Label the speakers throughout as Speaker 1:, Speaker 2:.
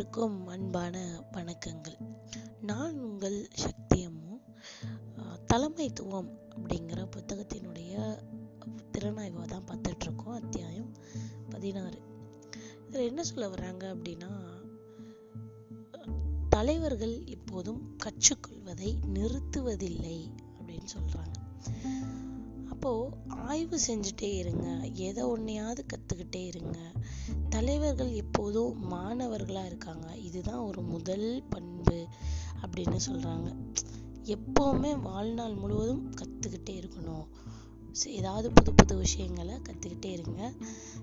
Speaker 1: அனைவருக்கும் அன்பான வணக்கங்கள். நான் உங்கள் சக்தி அம்மு. தலைமைத்துவம் அப்படிங்கிற புத்தகத்தினுடைய திறனாய்வை தான் பார்த்துட்ருக்கோம். அத்தியாயம் பதினாறு. இதில் என்ன சொல்ல வர்றாங்க அப்படின்னா தலைவர்கள் எப்போதும் கற்றுக்கொள்வதை நிறுத்துவதில்லை அப்படின்னு சொல்கிறாங்க அப்போது ஆய்வு செஞ்சுட்டே இருங்க. எதை ஒன்றையாவது கற்றுக்கிட்டே இருங்க. தலைவர்கள் எப்போதும் மாணவர்களாக இருக்காங்க. இதுதான் ஒரு முதல் பண்பு அப்படின்னு சொல்கிறாங்க எப்போவுமே வாழ்நாள் முழுவதும் கற்றுக்கிட்டே இருக்கணும். ஏதாவது புது புது விஷயங்களை கற்றுக்கிட்டே இருங்க.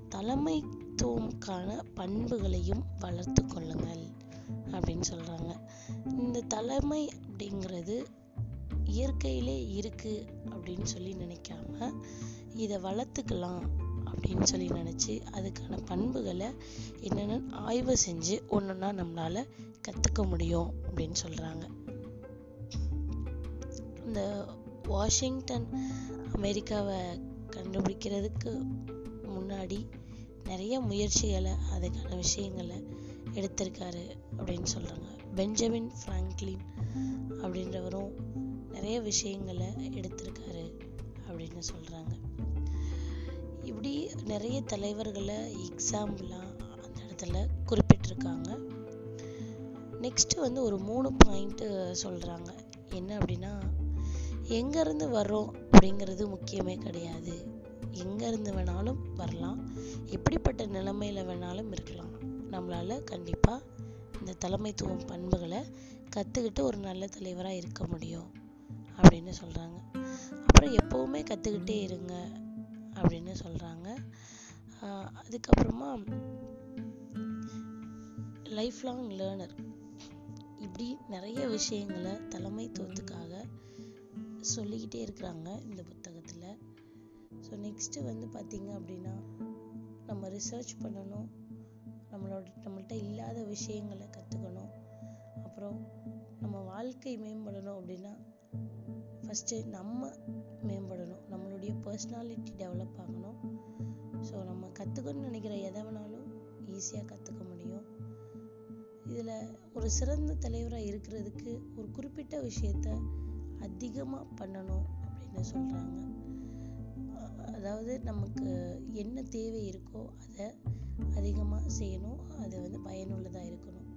Speaker 1: தலைமைத்துவம்கான பண்புகளையும் வளர்த்து கொள்ளுங்கள் அப்படின்னு சொல்கிறாங்க இந்த தலைமை அப்படிங்கிறது இயற்கையிலே இருக்கு அப்படின்னு சொல்லி நினைக்காம இதை வளர்த்துக்கலாம் அப்படின்னு சொல்லி நினச்சி அதுக்கான பண்புகளை என்னென்னு ஆய்வு செஞ்சு ஒன்றுன்னா நம்மளால கற்றுக்க முடியும் அப்படின்னு சொல்கிறாங்க இந்த வாஷிங்டன் அமெரிக்காவை கண்டுபிடிக்கிறதுக்கு முன்னாடி நிறைய முயற்சிகளை அதுக்கான விஷயங்களை எடுத்திருக்காரு அப்படின்னு சொல்கிறாங்க பெஞ்சமின் ஃப்ராங்க்லின் அப்படின்றவரும் நிறைய விஷயங்களை எடுத்திருக்காரு அப்படின்னு சொல்கிறாங்க இப்படி நிறைய தலைவர்களை எக்ஸாம்பிளாக அந்த இடத்துல குறிப்பிட்டிருக்காங்க. நெக்ஸ்ட்டு வந்து ஒரு மூணு பாயிண்ட்டு சொல்கிறாங்க என்ன அப்படின்னா எங்கேருந்து வர்றோம் அப்படிங்கிறது முக்கியமே கிடையாது. எங்கேருந்து வேணாலும் வரலாம். எப்படிப்பட்ட நிலைமையில் வேணாலும் இருக்கலாம். நம்மளால் கண்டிப்பாக இந்த தலைமைத்துவம் பண்புகளை கற்றுக்கிட்டு ஒரு நல்ல தலைவராக இருக்க முடியும். அப்படின்னு சொல்கிறாங்க அப்புறம் எப்போவுமே கற்றுக்கிட்டே இருங்க அப்படின்னு சொல்கிறாங்க அதுக்கப்புறமா லைஃப் லாங் லேர்னர் இப்படி நிறைய விஷயங்களை தலைமைத்துவத்துக்காக சொல்லிக்கிட்டே இருக்கிறாங்க இந்த புத்தகத்தில். ஸோ நெக்ஸ்ட்டு வந்து பார்த்திங்க அப்படின்னா நம்ம ரிசர்ச் பண்ணணும். நம்மளோட நம்மள்கிட்ட இல்லாத விஷயங்களை கற்றுக்கணும் அப்புறம் நம்ம வாழ்க்கை மேம்படணும் அப்படின்னா ஃபஸ்ட்டு நம்ம மேம்படணும். நம்மளுடைய பர்சனாலிட்டி டெவலப் ஆகணும். ஸோ நம்ம கற்றுக்கணும்னு நினைக்கிற எதை வேணாலும் ஈஸியாக கற்றுக்க முடியும். இதில் ஒரு சிறந்த தலைவராக இருக்கிறதுக்கு ஒரு குறிப்பிட்ட விஷயத்த அதிகமாக பண்ணணும் அப்படின்னு சொல்கிறாங்க அதாவது நமக்கு என்ன தேவை இருக்கோ அதை அதிகமாக செய்யணும். அது வந்து பயனுள்ளதாக இருக்கணும்.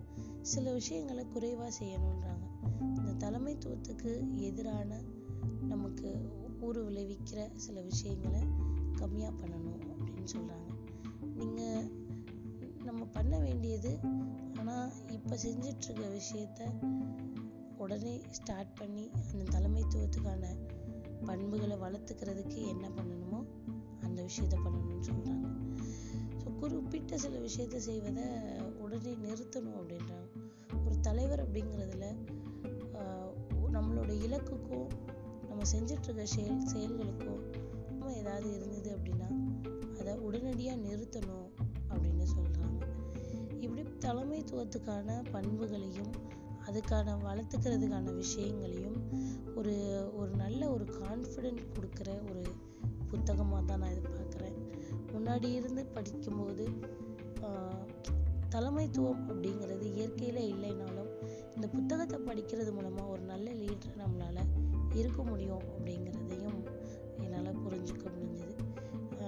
Speaker 1: சில விஷயங்களை குறைவாக செய்யணுன்றாங்க இந்த தலைமைத்துவத்துக்கு எதிரான நமக்கு ஊறு விளைவிக்கிற சில விஷயங்களை கம்மியாக பண்ணணும் அப்படின்னு சொல்கிறாங்க நீங்கள் நம்ம பண்ண வேண்டியது ஆனால் இப்போ செஞ்சிட்ருக்க விஷயத்த உடனே ஸ்டார்ட் பண்ணி அந்த தலைமைத்துவத்துக்கான பண்புகளை வளர்த்துக்கிறதுக்கு என்ன பண்ணணுமோ அந்த விஷயத்த பண்ணணும்னு சொல்கிறாங்க ஸோ குறிப்பிட்ட சில விஷயத்த செய்வதை உடனே நிறுத்தணும் அப்படின்றாங்க ஒரு தலைவர் அப்படிங்கிறதுல ஆஹ், நம்மளோட இலக்குக்கும் நம்ம செஞ்சிட்ருக்க செயல் செயல்களுக்கும் நம்ம ஏதாவது இருந்தது அப்படின்னா அதை உடனடியாக நிறுத்தணும் அப்படின்னு சொல்கிறாங்க இப்படி தலைமைத்துவத்துக்கான பண்புகளையும் அதுக்கான வளர்த்துக்கிறதுக்கான விஷயங்களையும் ஒரு ஒரு நல்ல ஒரு கான்ஃபிடென்ட் கொடுக்குற ஒரு புத்தகமாக தான் நான் இதை பார்க்குறேன். முன்னாடி இருந்து படிக்கும்போது ஆஹ், தலைமைத்துவம் அப்படிங்கிறது இயற்கையில் இல்லைனாலும் இந்த புத்தகத்தை படிக்கிறது மூலமாக ஒரு நல்ல லீடர் நம்மளால் இருக்க முடியும் அப்படிங்கிறதையும் என்னால் புரிஞ்சுக்க முடிஞ்சது.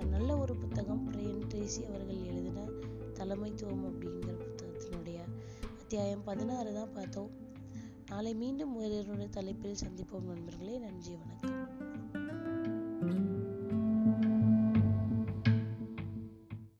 Speaker 1: நல்ல ஒரு புத்தகம் பிரேன் ட்ரேசி அவர்கள் எழுதின தலைமைத்துவம் அப்படிங்கிற புத்தகத்தினுடைய அத்தியாயம் பதினாறு தான் பார்த்தோம். நாளை மீண்டும் வேறொரு தலைப்பில் சந்திப்போம் நண்பர்களே. நன்றி வணக்கம்.